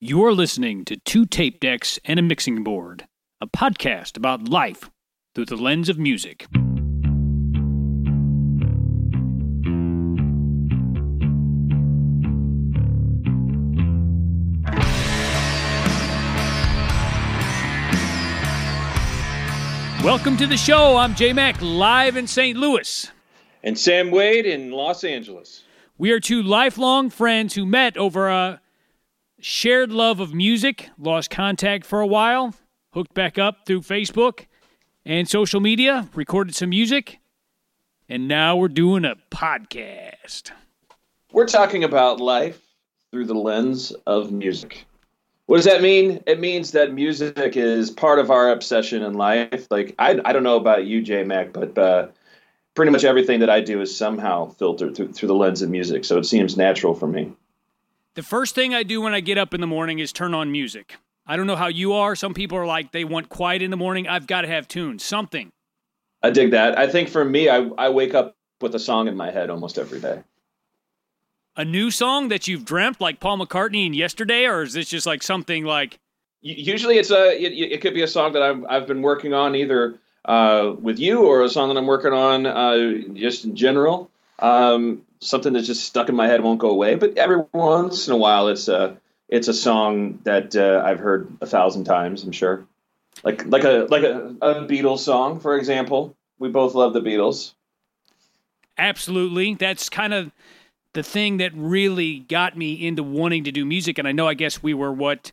You're listening to Two Tape Decks and a Mixing Board, a podcast about life through the lens of music. Welcome to the show. I'm J Mac, live in St. Louis. And Sam Wade in Los Angeles. We are two lifelong friends who met over a shared love of music, lost contact for a while, hooked back up through Facebook and social media, recorded some music, and now we're doing a podcast. We're talking about life through the lens of music. What does that mean? It means that music is part of our obsession in life. Like I, I don't know about you, J Mac, but uh, pretty much everything that I do is somehow filtered through, through the lens of music. So it seems natural for me. The first thing I do when I get up in the morning is turn on music. I don't know how you are. Some people are like they want quiet in the morning. I've got to have tunes, something. I dig that. I think for me, I, I wake up with a song in my head almost every day a new song that you've dreamt like Paul McCartney and Yesterday, or is this just like something like? Usually, it's a it, it could be a song that I've I've been working on either uh, with you or a song that I'm working on uh, just in general. Um, something that's just stuck in my head won't go away. But every once in a while, it's a it's a song that uh, I've heard a thousand times. I'm sure, like like a like a, a Beatles song, for example. We both love the Beatles. Absolutely, that's kind of the thing that really got me into wanting to do music. And I know, I guess we were what,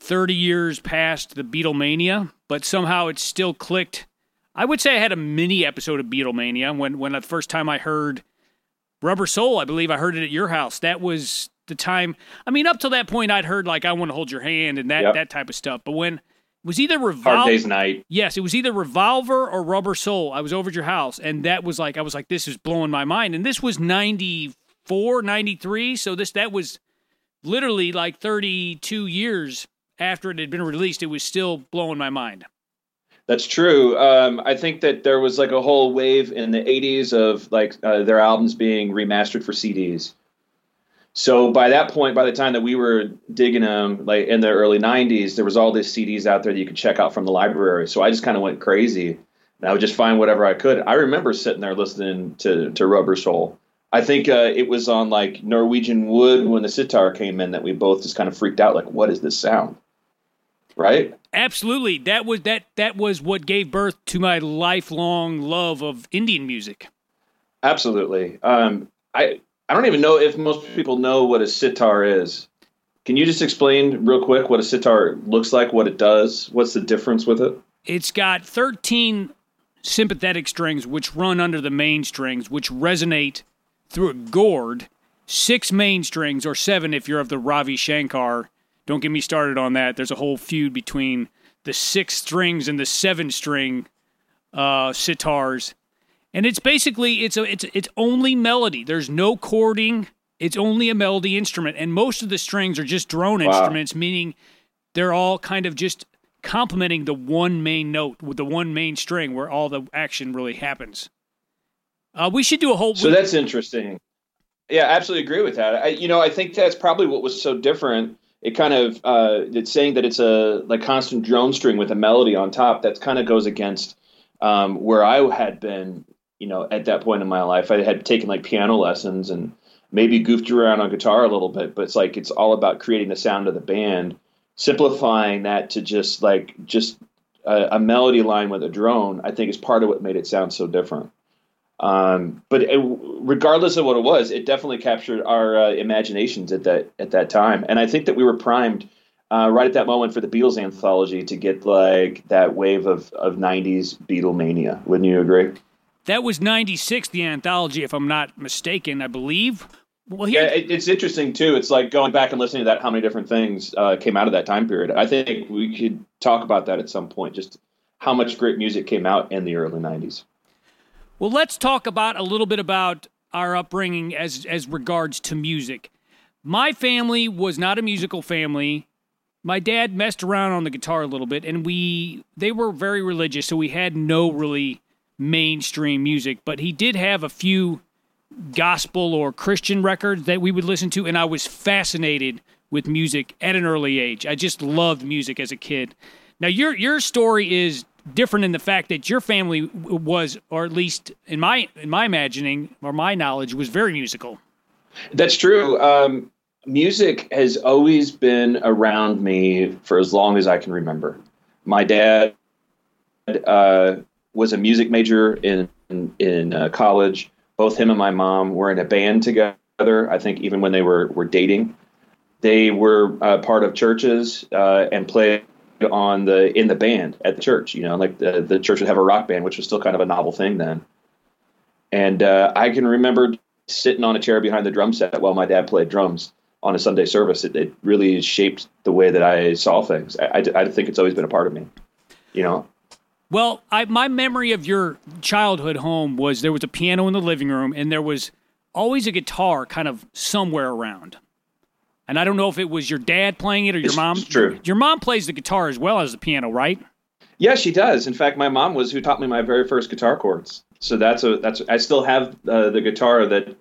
30 years past the Beatlemania, but somehow it still clicked. I would say I had a mini episode of Beatlemania when, when the first time I heard Rubber Soul, I believe I heard it at your house. That was the time. I mean, up till that point, I'd heard like I Want to Hold Your Hand and that, yep. that type of stuff. But when it was either Revolver. Hard Day's Night. Yes, it was either Revolver or Rubber Soul. I was over at your house, and that was like, I was like, this is blowing my mind. And this was 90 94, 93. So this that was literally like 32 years after it had been released. It was still blowing my mind. That's true. Um, I think that there was like a whole wave in the 80s of like uh, their albums being remastered for CDs. So by that point, by the time that we were digging them, like in the early '90s, there was all these CDs out there that you could check out from the library. So I just kind of went crazy, and I would just find whatever I could. I remember sitting there listening to to Rubber Soul, I think uh, it was on like Norwegian Wood when the sitar came in that we both just kind of freaked out. Like, what is this sound? Right? Absolutely. That was that. That was what gave birth to my lifelong love of Indian music. Absolutely. Um, I I don't even know if most people know what a sitar is. Can you just explain real quick what a sitar looks like, what it does, what's the difference with it? It's got 13 sympathetic strings which run under the main strings, which resonate through a gourd, six main strings, or seven if you're of the Ravi Shankar. Don't get me started on that. There's a whole feud between the six strings and the seven string uh, sitars, and it's basically it's a it's it's only melody. There's no chording. It's only a melody instrument, and most of the strings are just drone wow. instruments, meaning they're all kind of just complementing the one main note with the one main string where all the action really happens. Uh, we should do a whole. So that's interesting. Yeah, absolutely agree with that. I, you know, I think that's probably what was so different. It kind of uh, it's saying that it's a like constant drone string with a melody on top. That kind of goes against um, where I had been. You know, at that point in my life, I had taken like piano lessons and maybe goofed around on guitar a little bit. But it's like it's all about creating the sound of the band, simplifying that to just like just a, a melody line with a drone. I think is part of what made it sound so different. Um, but it, regardless of what it was, it definitely captured our uh, imaginations at that at that time, and I think that we were primed uh, right at that moment for the Beatles anthology to get like that wave of of '90s Beatlemania. Wouldn't you agree? That was '96, the anthology, if I'm not mistaken. I believe. Well, here... yeah, it, it's interesting too. It's like going back and listening to that. How many different things uh, came out of that time period? I think we could talk about that at some point. Just how much great music came out in the early '90s. Well, let's talk about a little bit about our upbringing as as regards to music. My family was not a musical family. My dad messed around on the guitar a little bit and we they were very religious, so we had no really mainstream music, but he did have a few gospel or Christian records that we would listen to and I was fascinated with music at an early age. I just loved music as a kid. Now your your story is different in the fact that your family was, or at least in my in my imagining or my knowledge, was very musical. That's true. Um, music has always been around me for as long as I can remember. My dad uh, was a music major in in, uh, college. Both him and my mom were in a band together. I think even when they were were dating, they were uh, part of churches uh, and played on the in the band at the church. You know, like the the church would have a rock band, which was still kind of a novel thing then. And uh, I can remember sitting on a chair behind the drum set while my dad played drums on a Sunday service. It, it really shaped the way that I saw things. I, I, I think it's always been a part of me. You know. Well, I, my memory of your childhood home was there was a piano in the living room, and there was always a guitar kind of somewhere around. And I don't know if it was your dad playing it or your It's mom. true. Your mom plays the guitar as well as the piano, right? Yeah, she does. In fact, my mom was who taught me my very first guitar chords. So that's a that's I still have uh, the guitar that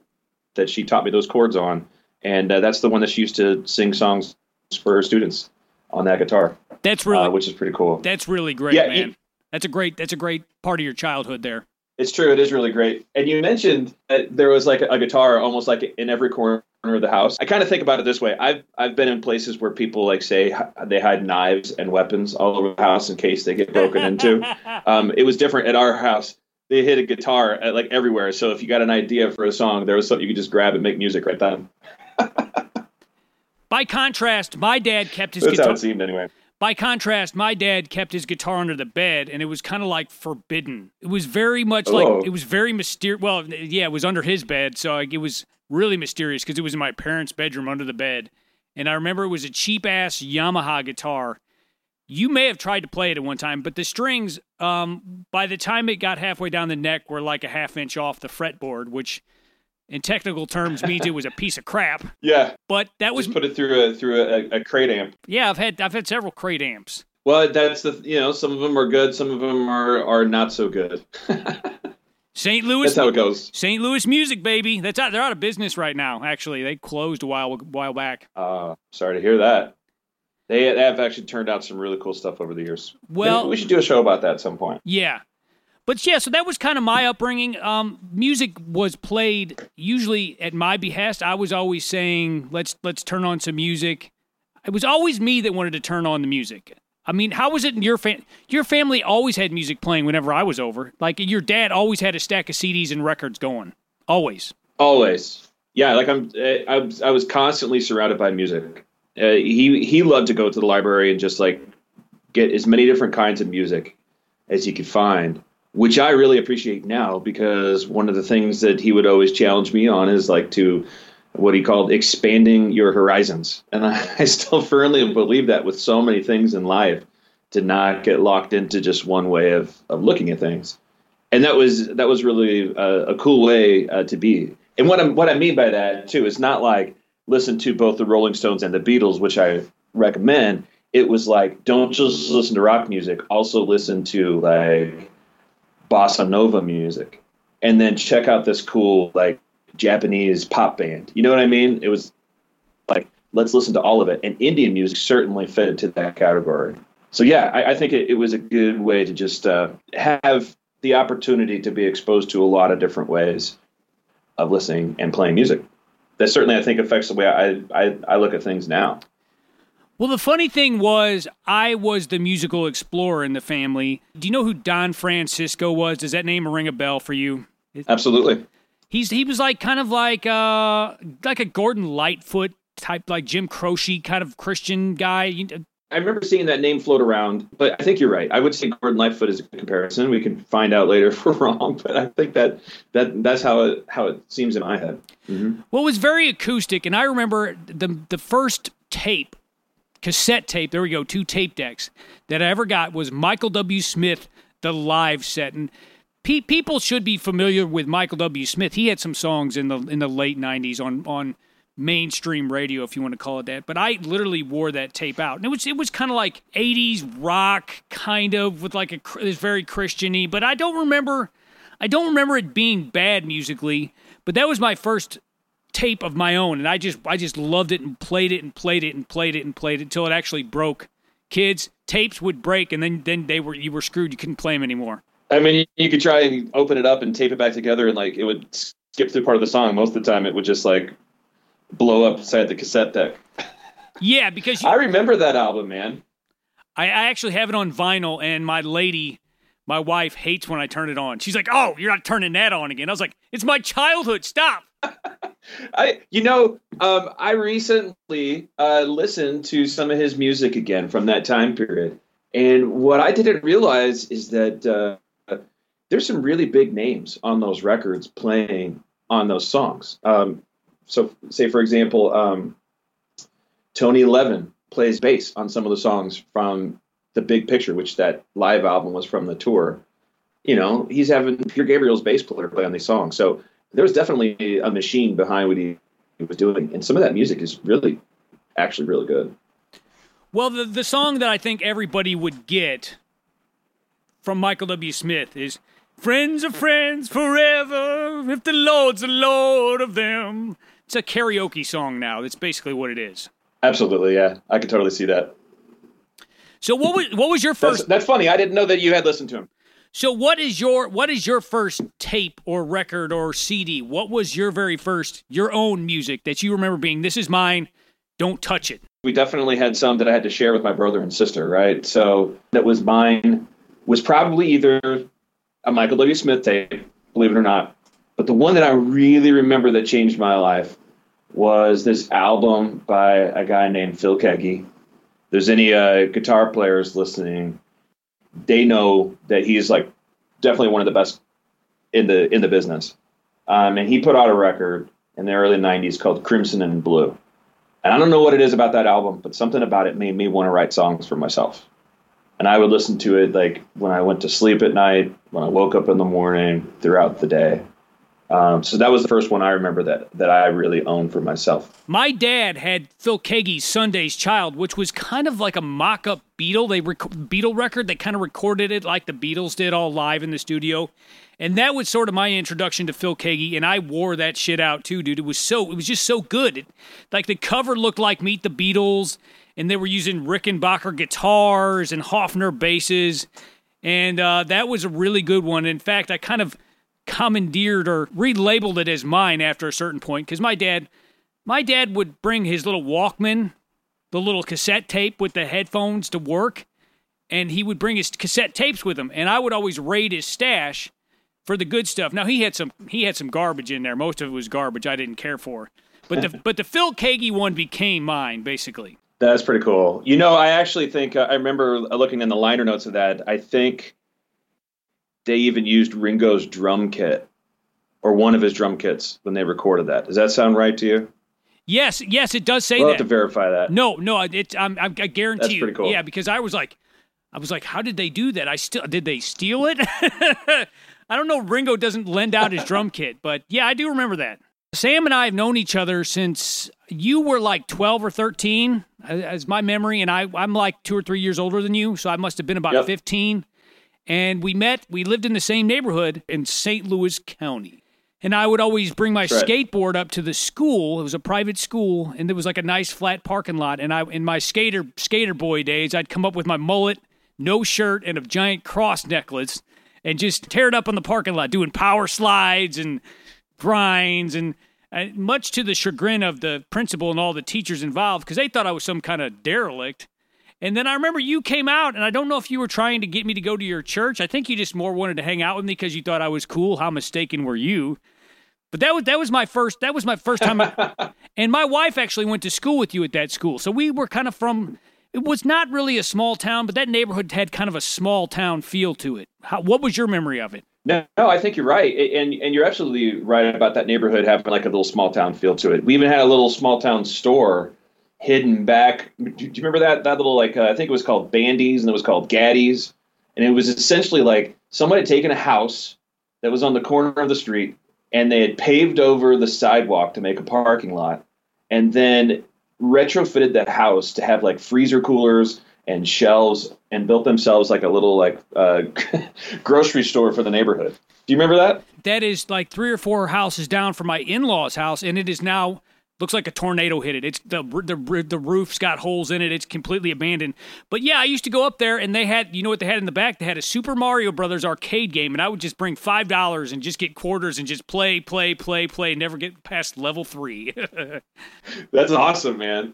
that she taught me those chords on, and uh, that's the one that she used to sing songs for her students on that guitar, That's really uh, which is pretty cool. that's really great, Yeah, man. you- that's a great that's a great part of your childhood there. It's true. It is really great. And you mentioned that there was like a, a guitar almost like in every corner of the house. I kind of think about it this way. I've I've been in places where people like say they hide knives and weapons all over the house in case they get broken into. Um, it was different at our house. They hid a guitar at, like everywhere. So if you got an idea for a song, there was something you could just grab and make music right then. By contrast, my dad kept his That's how guitar. it seemed anyway. By contrast, my dad kept his guitar under the bed, and it was kind of like forbidden. It was very much like Oh. it was very mysterious. Well, yeah, it was under his bed, so like, it was really mysterious because it was in my parents' bedroom under the bed. And I remember it was a cheap ass Yamaha guitar. You may have tried to play it at one time, but the strings, um, by the time it got halfway down the neck, were like a half inch off the fretboard, which in technical terms means it was a piece of crap. Yeah, But that was just put it through a through a, a crate amp. yeah. I've had I've had several crate amps. Well, that's the you know some of them are good, some of them are are not so good. St. Louis that's how it goes. St. Louis Music, baby. That's out. They're out of business right now. Actually, they closed a while while back. Uh, sorry to hear that. They have actually turned out some really cool stuff over the years. Well- Maybe we should do a show about that at some point. Yeah, but yeah. So that was kind of my upbringing. Um, music was played usually at my behest. I was always saying, "Let's let's turn on some music." It was always me that wanted to turn on the music. I mean, how was it in your fam- Your family always had music playing whenever I was over. Like your dad always had a stack of CDs and records going. Always. Always, yeah. Like I'm, uh, I, was- I was constantly surrounded by music. Uh, he he loved to go to the library and just like get as many different kinds of music as he could find, which I really appreciate now because one of the things that he would always challenge me on is like to what he called expanding your horizons, and I, I still firmly believe that with so many things in life, to not get locked into just one way of of looking at things and that was that was really a, a cool way uh, to be. And what I what I mean by that too is not like listen to both the Rolling Stones and the Beatles, which I recommend. It was like don't just listen to rock music, also listen to like bossa nova music, and then check out this cool like Japanese pop band. You know what I mean? It was like let's listen to all of it, and Indian music certainly fit into that category. So yeah, I, I think it, it was a good way to just uh, have the opportunity to be exposed to a lot of different ways of listening and playing music. That certainly, I think, affects the way I, I, I look at things now. Well, the funny thing was, I was the musical explorer in the family. Do you know who Don Francisco was? Does that name ring a bell for you? Absolutely. He's he was like kind of like uh like a Gordon Lightfoot type, like Jim Croce kind of Christian guy. I remember seeing that name float around, but I think you're right. I would say Gordon Lightfoot is a good comparison. We can find out later if we're wrong, but I think that, that that's how it how it seems in my head. Well, it was very acoustic, and I remember the the first tape, cassette tape. There we go, two tape decks that I ever got was Michael W. Smith, the live set, and pe- people should be familiar with Michael W. Smith. He had some songs in the in the late '90s on on mainstream radio, if you want to call it that. But I literally wore that tape out, and it was it was kind of like '80s rock, kind of with like a it's very Christiany. But I don't remember, I don't remember it being bad musically. But that was my first tape of my own, and I just I just loved it and played it and played it and played it and played it until it actually broke. Kids, tapes would break, and then then they were you were screwed. You couldn't play them anymore. I mean, you could try and open it up and tape it back together, and like it would skip through part of the song. Most of the time, it would just like blow up inside the cassette deck. Yeah, because you, I remember that album, man. I, I actually have it on vinyl, and my lady, my wife, hates when I turn it on. She's like, "Oh, you're not turning that on again." I was like, "It's my childhood. Stop." I, you know, um, I recently uh, listened to some of his music again from that time period, and what I didn't realize is that uh, there's some really big names on those records playing on those songs. Um, so, say for example, um, Tony Levin plays bass on some of the songs from the Big Picture, which that live album was from the tour. You know, he's having Peter Gabriel's bass player play on these songs, so there was definitely a machine behind what he, he was doing, and some of that music is really, actually, really good. Well, the the song that I think everybody would get from Michael W. Smith is "Friends are friends forever if the Lord's the Lord of them." It's a karaoke song now. That's basically what it is. Absolutely, yeah, I could totally see that. So what was what was your first? That's, that's funny. I didn't know that you had listened to him. So what is your what is your first tape or record or CD? What was your very first your own music that you remember being this is mine, don't touch it? We definitely had some that I had to share with my brother and sister, right? So that was mine was probably either a Michael W. Smith tape, believe it or not. But the one that I really remember that changed my life was this album by a guy named Phil Keaggy. There's any uh, guitar players listening, they know that he's like definitely one of the best in the in the business. Um, and he put out a record in the early '90s called Crimson and Blue. And I don't know what it is about that album, but something about it made me want to write songs for myself. And I would listen to it like when I went to sleep at night, when I woke up in the morning, throughout the day. Um, so that was the first one I remember that that I really owned for myself. My dad had Phil Keaggy's Sunday's Child, which was kind of like a mock-up Beatle. They rec- Beatle record. They kind of recorded it like the Beatles did, all live in the studio. And that was sort of my introduction to Phil Keaggy, and I wore that shit out too, dude. It was so, it was just so good. It, like the cover looked like Meet the Beatles, and they were using Rickenbacker guitars and Hofner basses, and uh, that was a really good one. In fact, I kind of commandeered or relabeled it as mine after a certain point because my dad, my dad would bring his little Walkman, the little cassette tape with the headphones to work, and he would bring his cassette tapes with him, and I would always raid his stash for the good stuff. Now he had some he had some garbage in there. Most of it was garbage I didn't care for. But the but the Phil Keaggy one became mine basically. That's pretty cool. You know, I actually think uh, I remember looking in the liner notes of that. I think they even used Ringo's drum kit or one of his drum kits when they recorded that. Does that sound right to you? Yes, yes, it does say we'll that. have to verify that. No, no, it. I'm, I'm, I guarantee That's you. pretty cool. Yeah, because I was like, I was like, how did they do that? I still did they steal it? I don't know. Ringo doesn't lend out his drum kit, but yeah, I do remember that. Sam and I have known each other since you were like 12 or 13, as my memory, and I, I'm like two or three years older than you, so I must have been about Yep. 15. And we met, we lived in the same neighborhood in St. Louis County. And I would always bring my right. skateboard up to the school. It was a private school, and there was like a nice flat parking lot. And I, in my skater skater boy days, I'd come up with my mullet, no shirt, and a giant cross necklace, and just tear it up on the parking lot, doing power slides and grinds, and uh, much to the chagrin of the principal and all the teachers involved, because they thought I was some kind of derelict. And then I remember you came out, and I don't know if you were trying to get me to go to your church. I think you just more wanted to hang out with me because you thought I was cool. How mistaken were you? But that was that was my first that was my first time. and my wife actually went to school with you at that school, so we were kind of from. It was not really a small town, but that neighborhood had kind of a small town feel to it. How, what was your memory of it? No, no, I think you're right, and and you're absolutely right about that neighborhood having like a little small town feel to it. We even had a little small town store hidden back. Do do you remember that that little like uh, I think it was called Bandy's and it was called Gaddies, and it was essentially like someone had taken a house that was on the corner of the street and they had paved over the sidewalk to make a parking lot, and then retrofitted that house to have like freezer coolers and shelves and built themselves like a little like uh, grocery store for the neighborhood. Do you remember that? That is like three or four houses down from my in-laws' house, and it is now looks like a tornado hit it. It's the the the roof's got holes in it. It's completely abandoned. But yeah, I used to go up there, and they had you know what they had in the back? They had a Super Mario Brothers arcade game, and I would just bring five dollars and just get quarters and just play, play, play, play, never get past level three. That's awesome, man.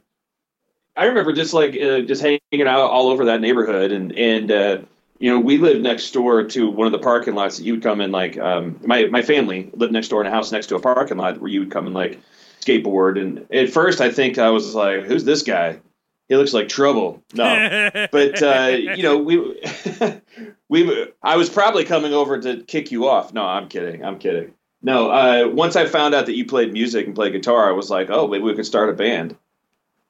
I remember just like uh, just hanging out all over that neighborhood, and and uh, you know we lived next door to one of the parking lots that you would come in like um, my my family lived next door in a house next to a parking lot where you would come and like skateboard. And at first, I think I was like, "Who's this guy? He looks like trouble." No, but uh, you know, we we I was probably coming over to kick you off. No, I'm kidding. I'm kidding. No, uh, once I found out that you played music and played guitar, I was like, "Oh, maybe we could start a band."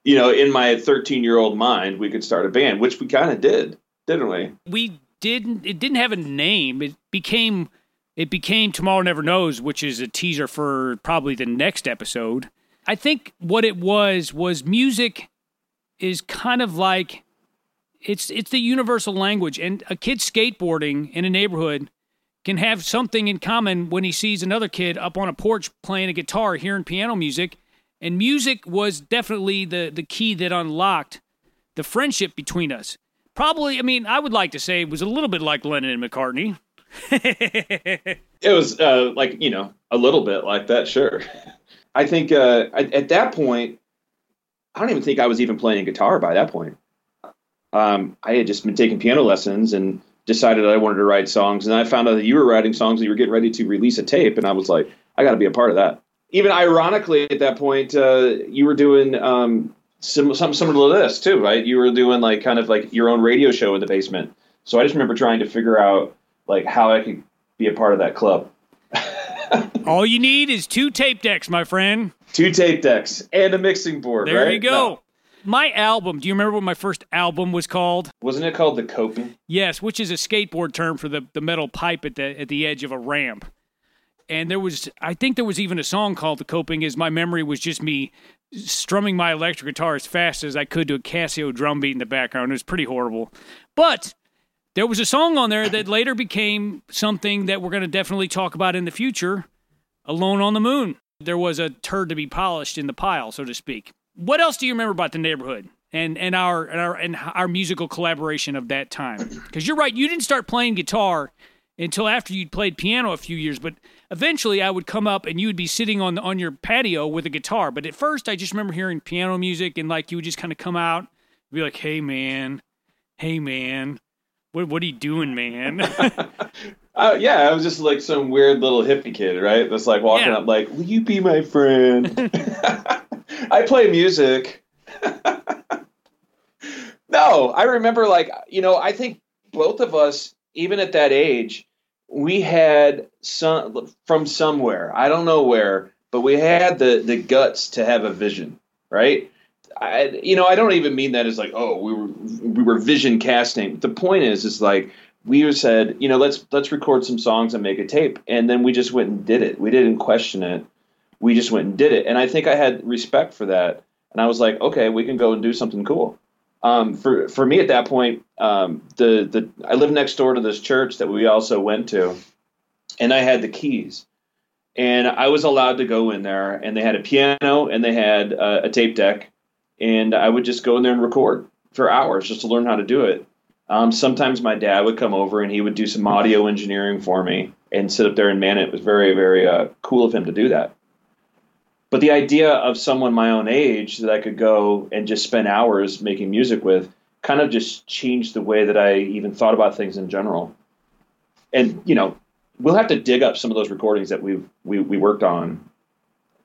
You know, in my 13 year old mind, we could start a band, which we kind of did, didn't we? We didn't. It didn't have a name. It became it became Tomorrow Never Knows, which is a teaser for probably the next episode. I think what it was was music is kind of like it's it's the universal language. And a kid skateboarding in a neighborhood can have something in common when he sees another kid up on a porch playing a guitar hearing piano music. And music was definitely the the key that unlocked the friendship between us. Probably i mean i would like to say it was a little bit like lennon and mccartney it was uh, like you know a little bit like that, sure. I think uh, at, at, that point, I don't even think I was even playing guitar by that point. Um, I had just been taking piano lessons and decided I wanted to write songs, and I found out that you were writing songs and you were getting ready to release a tape, and I was like, I got to be a part of that. Even ironically, at that point, uh, you were doing um, some, something similar to this too, right? You were doing like kind of like your own radio show in the basement. So I just remember trying to figure out like how I could be a part of that club. All you need is two tape decks, my friend. Two tape decks and a mixing board. There right? you go. No. My album. Do you remember what my first album was called? Wasn't it called the coping? Yes, which is a skateboard term for the, the metal pipe at the at the edge of a ramp. And there was, I think there was even a song called "The Coping." Is my memory was just me strumming my electric guitar as fast as I could to a Casio drum beat in the background. It was pretty horrible, but there was a song on there that later became something that we're going to definitely talk about in the future Alone on the Moon. There was a turd to be polished in the pile, so to speak. What else do you remember about the neighborhood and, and our and our and our musical collaboration of that time? Because you're right, you didn't start playing guitar until after you'd played piano a few years, but eventually I would come up and you would be sitting on the, on your patio with a guitar. But at first I just remember hearing piano music and like you would just kind of come out be like, "Hey man, hey man, what what are you doing, man? uh, yeah, I was just like some weird little hippie kid, right? That's like walking yeah. up, like, "Will you be my friend?" I play music. no, I remember, like, you know, I think both of us, even at that age, we had some from somewhere. I don't know where, but we had the the guts to have a vision, right? I, you know, I don't even mean that as like, oh, we were we were vision casting. The point is, is like we said, you know, let's let's record some songs and make a tape, and then we just went and did it. We didn't question it. We just went and did it, and I think I had respect for that. And I was like, okay, we can go and do something cool. Um, for for me at that point, um, the the I lived next door to this church that we also went to, and I had the keys, and I was allowed to go in there, and they had a piano and they had uh, a tape deck, and I would just go in there and record for hours just to learn how to do it. Um, sometimes my dad would come over and he would do some audio engineering for me and sit up there and man it. Was very, very uh, cool of him to do that. But the idea of someone my own age that I could go and just spend hours making music with kind of just changed the way that I even thought about things in general. And you know, we'll have to dig up some of those recordings that we we we worked on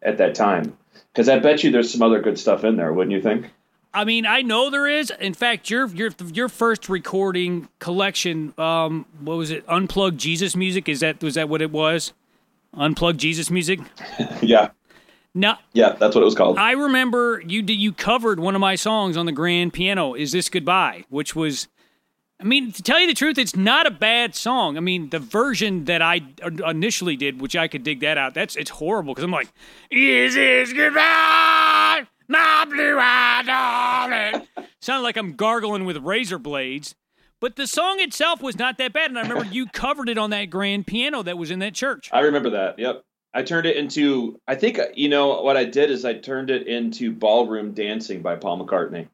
at that time because I bet you there's some other good stuff in there, wouldn't you think? I mean, I know there is. In fact, your your your first recording collection, um, what was it? Unplugged Jesus music. Is that was that what it was? Unplugged Jesus music. yeah. Now, yeah, that's what it was called. I remember you did you covered one of my songs on the grand piano. Is this goodbye? Which was I mean, to tell you the truth, it's not a bad song. I mean, the version that I initially did, which I could dig that out, that's it's horrible because I'm like, "Is this goodbye, my blue-eyed darling?" Sounded like I'm gargling with razor blades. But the song itself was not that bad, and I remember you covered it on that grand piano that was in that church. I remember that. Yep. I turned it into. I think uh, you know what I did is I turned it into ballroom dancing by Paul McCartney.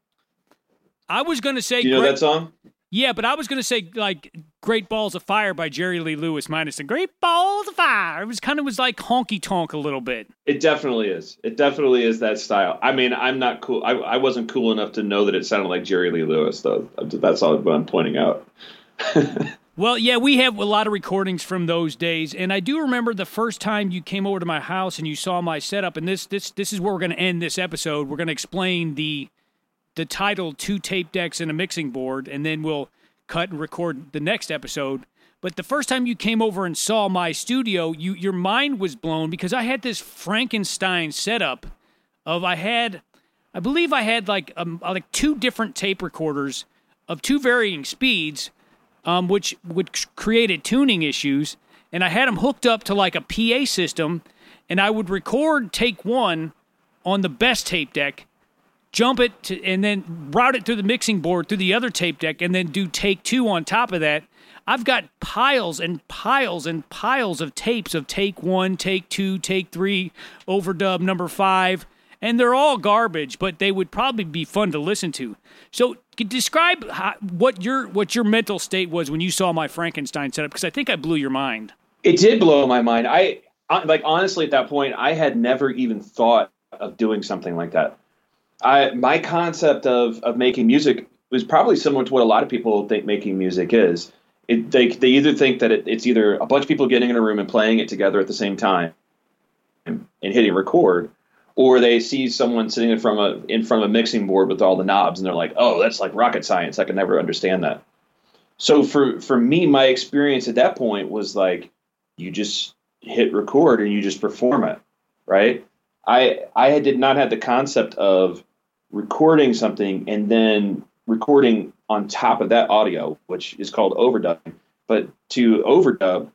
I was going to say, Do you know great, that song? Yeah, but I was going to say like "Great Balls of Fire" by Jerry Lee Lewis minus the "Great Balls of Fire." It was kind of was like honky tonk a little bit. It definitely is. It definitely is that style. I mean, I'm not cool. I, I wasn't cool enough to know that it sounded like Jerry Lee Lewis, though. That's all I'm pointing out. Well, yeah, we have a lot of recordings from those days, and I do remember the first time you came over to my house and you saw my setup. And this, this, this is where we're going to end this episode. We're going to explain the, the title, two tape decks and a mixing board, and then we'll cut and record the next episode. But the first time you came over and saw my studio, you your mind was blown because I had this Frankenstein setup of I had, I believe I had like um, like two different tape recorders of two varying speeds um, which would created tuning issues. And I had them hooked up to like a PA system, and I would record take one on the best tape deck, jump it to, and then route it through the mixing board through the other tape deck, and then do take two on top of that. I've got piles and piles and piles of tapes of take one, take two, take three, overdub number five, and they're all garbage, but they would probably be fun to listen to. So, describe how, what your what your mental state was when you saw my Frankenstein setup, because I think I blew your mind. It did blow my mind. I like honestly at that point, I had never even thought of doing something like that. I my concept of of making music was probably similar to what a lot of people think making music is. It, they they either think that it, it's either a bunch of people getting in a room and playing it together at the same time and, hitting record, or they see someone sitting in front of a, in front of a mixing board with all the knobs and they're like, "Oh, that's like rocket science. I could never understand that." So for for me, my experience at that point was like, you just hit record and you just perform it, right? I I did not have the concept of recording something and then recording on top of that audio, which is called overdubbing, but to overdub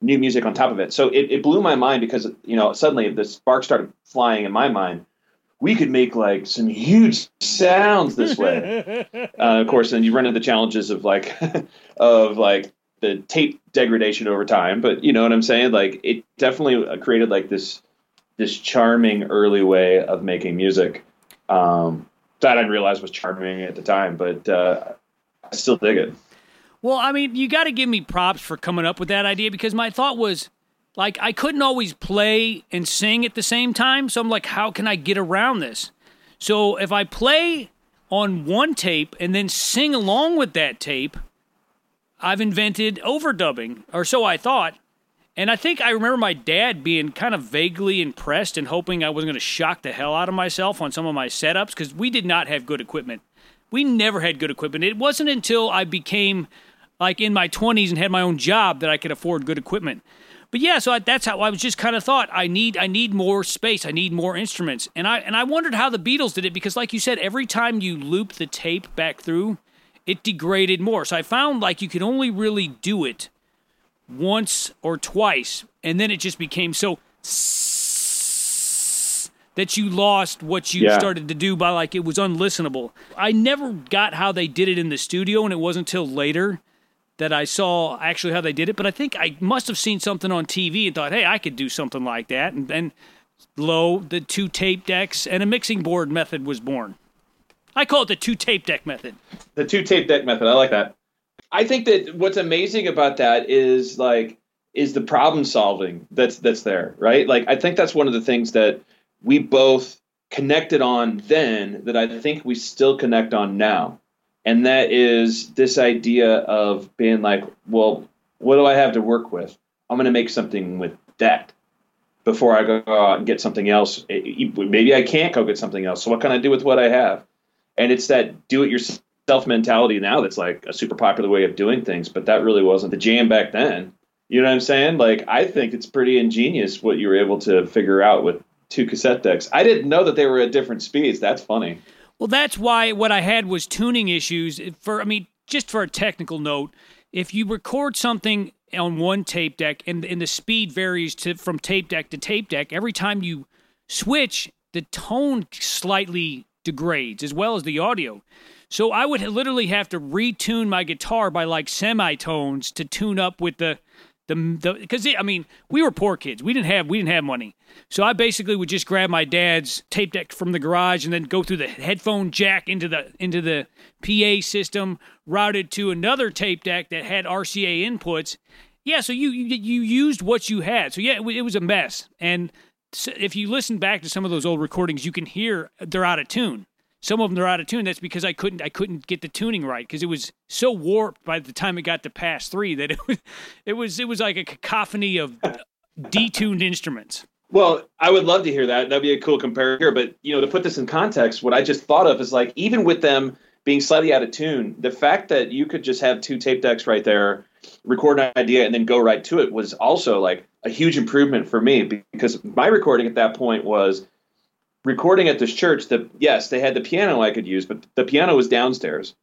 new music on top of it. So it, it blew my mind because you know suddenly the spark started flying in my mind. We could make like some huge sounds this way. uh, of course, then you run into the challenges of like of like the tape degradation over time. But you know what I'm saying? Like it definitely created like this this charming early way of making music. Um, that I didn't realize was charming at the time, but uh, I still dig it. Well, I mean, you got to give me props for coming up with that idea because my thought was like I couldn't always play and sing at the same time. So I'm like, how can I get around this? So if I play on one tape and then sing along with that tape, I've invented overdubbing, or so I thought. And I think I remember my dad being kind of vaguely impressed and hoping I wasn't going to shock the hell out of myself on some of my setups because we did not have good equipment. We never had good equipment. It wasn't until I became like in my 20s and had my own job that I could afford good equipment. But yeah, so I, that's how I was just kind of thought I need I need more space. I need more instruments. And I and I wondered how the Beatles did it because like you said every time you loop the tape back through, it degraded more. So I found like you could only really do it once or twice and then it just became so that you lost what you Yeah. started to do by like it was unlistenable. I never got how they did it in the studio and it wasn't until later that I saw actually how they did it, but I think I must have seen something on TV and thought, "Hey, I could do something like that." And then lo, the two tape decks and a mixing board method was born. I call it the two tape deck method. The two tape deck method. I like that. I think that what's amazing about that is like is the problem solving that's that's there, right? Like I think that's one of the things that we both connected on then that I think we still connect on now. And that is this idea of being like, well, what do I have to work with? I'm going to make something with that before I go out and get something else. Maybe I can't go get something else. So what can I do with what I have? And it's that do it yourself mentality now that's like a super popular way of doing things, but that really wasn't the jam back then. You know what I'm saying? Like I think it's pretty ingenious what you were able to figure out with two cassette decks. I didn't know that they were at different speeds. That's funny. Well, that's why what I had was tuning issues. For I mean, just for a technical note, if you record something on one tape deck and, and the speed varies to from tape deck to tape deck, every time you switch, the tone slightly degrades as well as the audio. So I would literally have to retune my guitar by like semitones to tune up with the the because I mean we were poor kids. We didn't have we didn't have money. So I basically would just grab my dad's tape deck from the garage and then go through the headphone jack into the into the PA system, routed to another tape deck that had RCA inputs. Yeah, so you you, you used what you had. So yeah, it, it was a mess. And if you listen back to some of those old recordings, you can hear they're out of tune. Some of them they're out of tune. That's because I couldn't I couldn't get the tuning right because it was so warped by the time it got to pass three that it was it was it was like a cacophony of detuned instruments. Well, I would love to hear that. That'd be a cool compare here. But you know, to put this in context, what I just thought of is like even with them being slightly out of tune, the fact that you could just have two tape decks right there, record an idea, and then go right to it was also like a huge improvement for me because my recording at that point was recording at this church that yes, they had the piano I could use, but the piano was downstairs.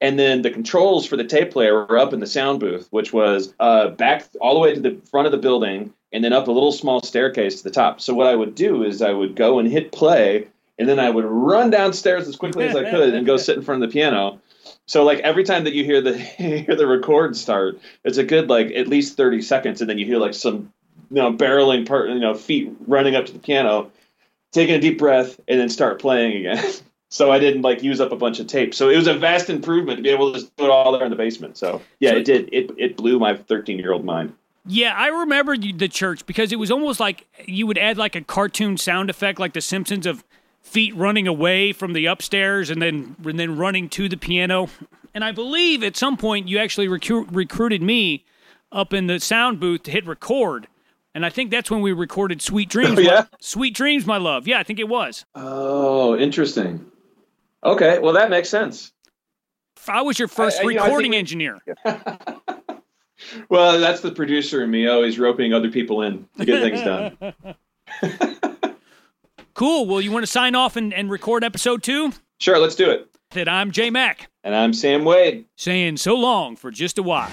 And then the controls for the tape player were up in the sound booth, which was uh, back all the way to the front of the building and then up a little small staircase to the top. So what I would do is I would go and hit play, and then I would run downstairs as quickly as I could and go sit in front of the piano. So like every time that you hear the hear the record start, it's a good like at least thirty seconds, and then you hear like some you know barreling part you know feet running up to the piano, taking a deep breath, and then start playing again. so I didn't like use up a bunch of tape. So it was a vast improvement to be able to just do it all there in the basement. So yeah, it did. It it blew my thirteen year old mind. Yeah, I remember the church because it was almost like you would add like a cartoon sound effect, like The Simpsons, of feet running away from the upstairs and then and then running to the piano. And I believe at some point you actually recru- recruited me up in the sound booth to hit record. And I think that's when we recorded "Sweet Dreams." Oh, yeah, "Sweet Dreams," my love. Yeah, I think it was. Oh, interesting. Okay, well that makes sense. I was your first I, recording you know, engineer. well, that's the producer in me oh, always roping other people in to get things done. cool. Well, you want to sign off and, and record episode two? Sure, let's do it. That I'm Jay Mack. And I'm Sam Wade. Saying so long for just a while.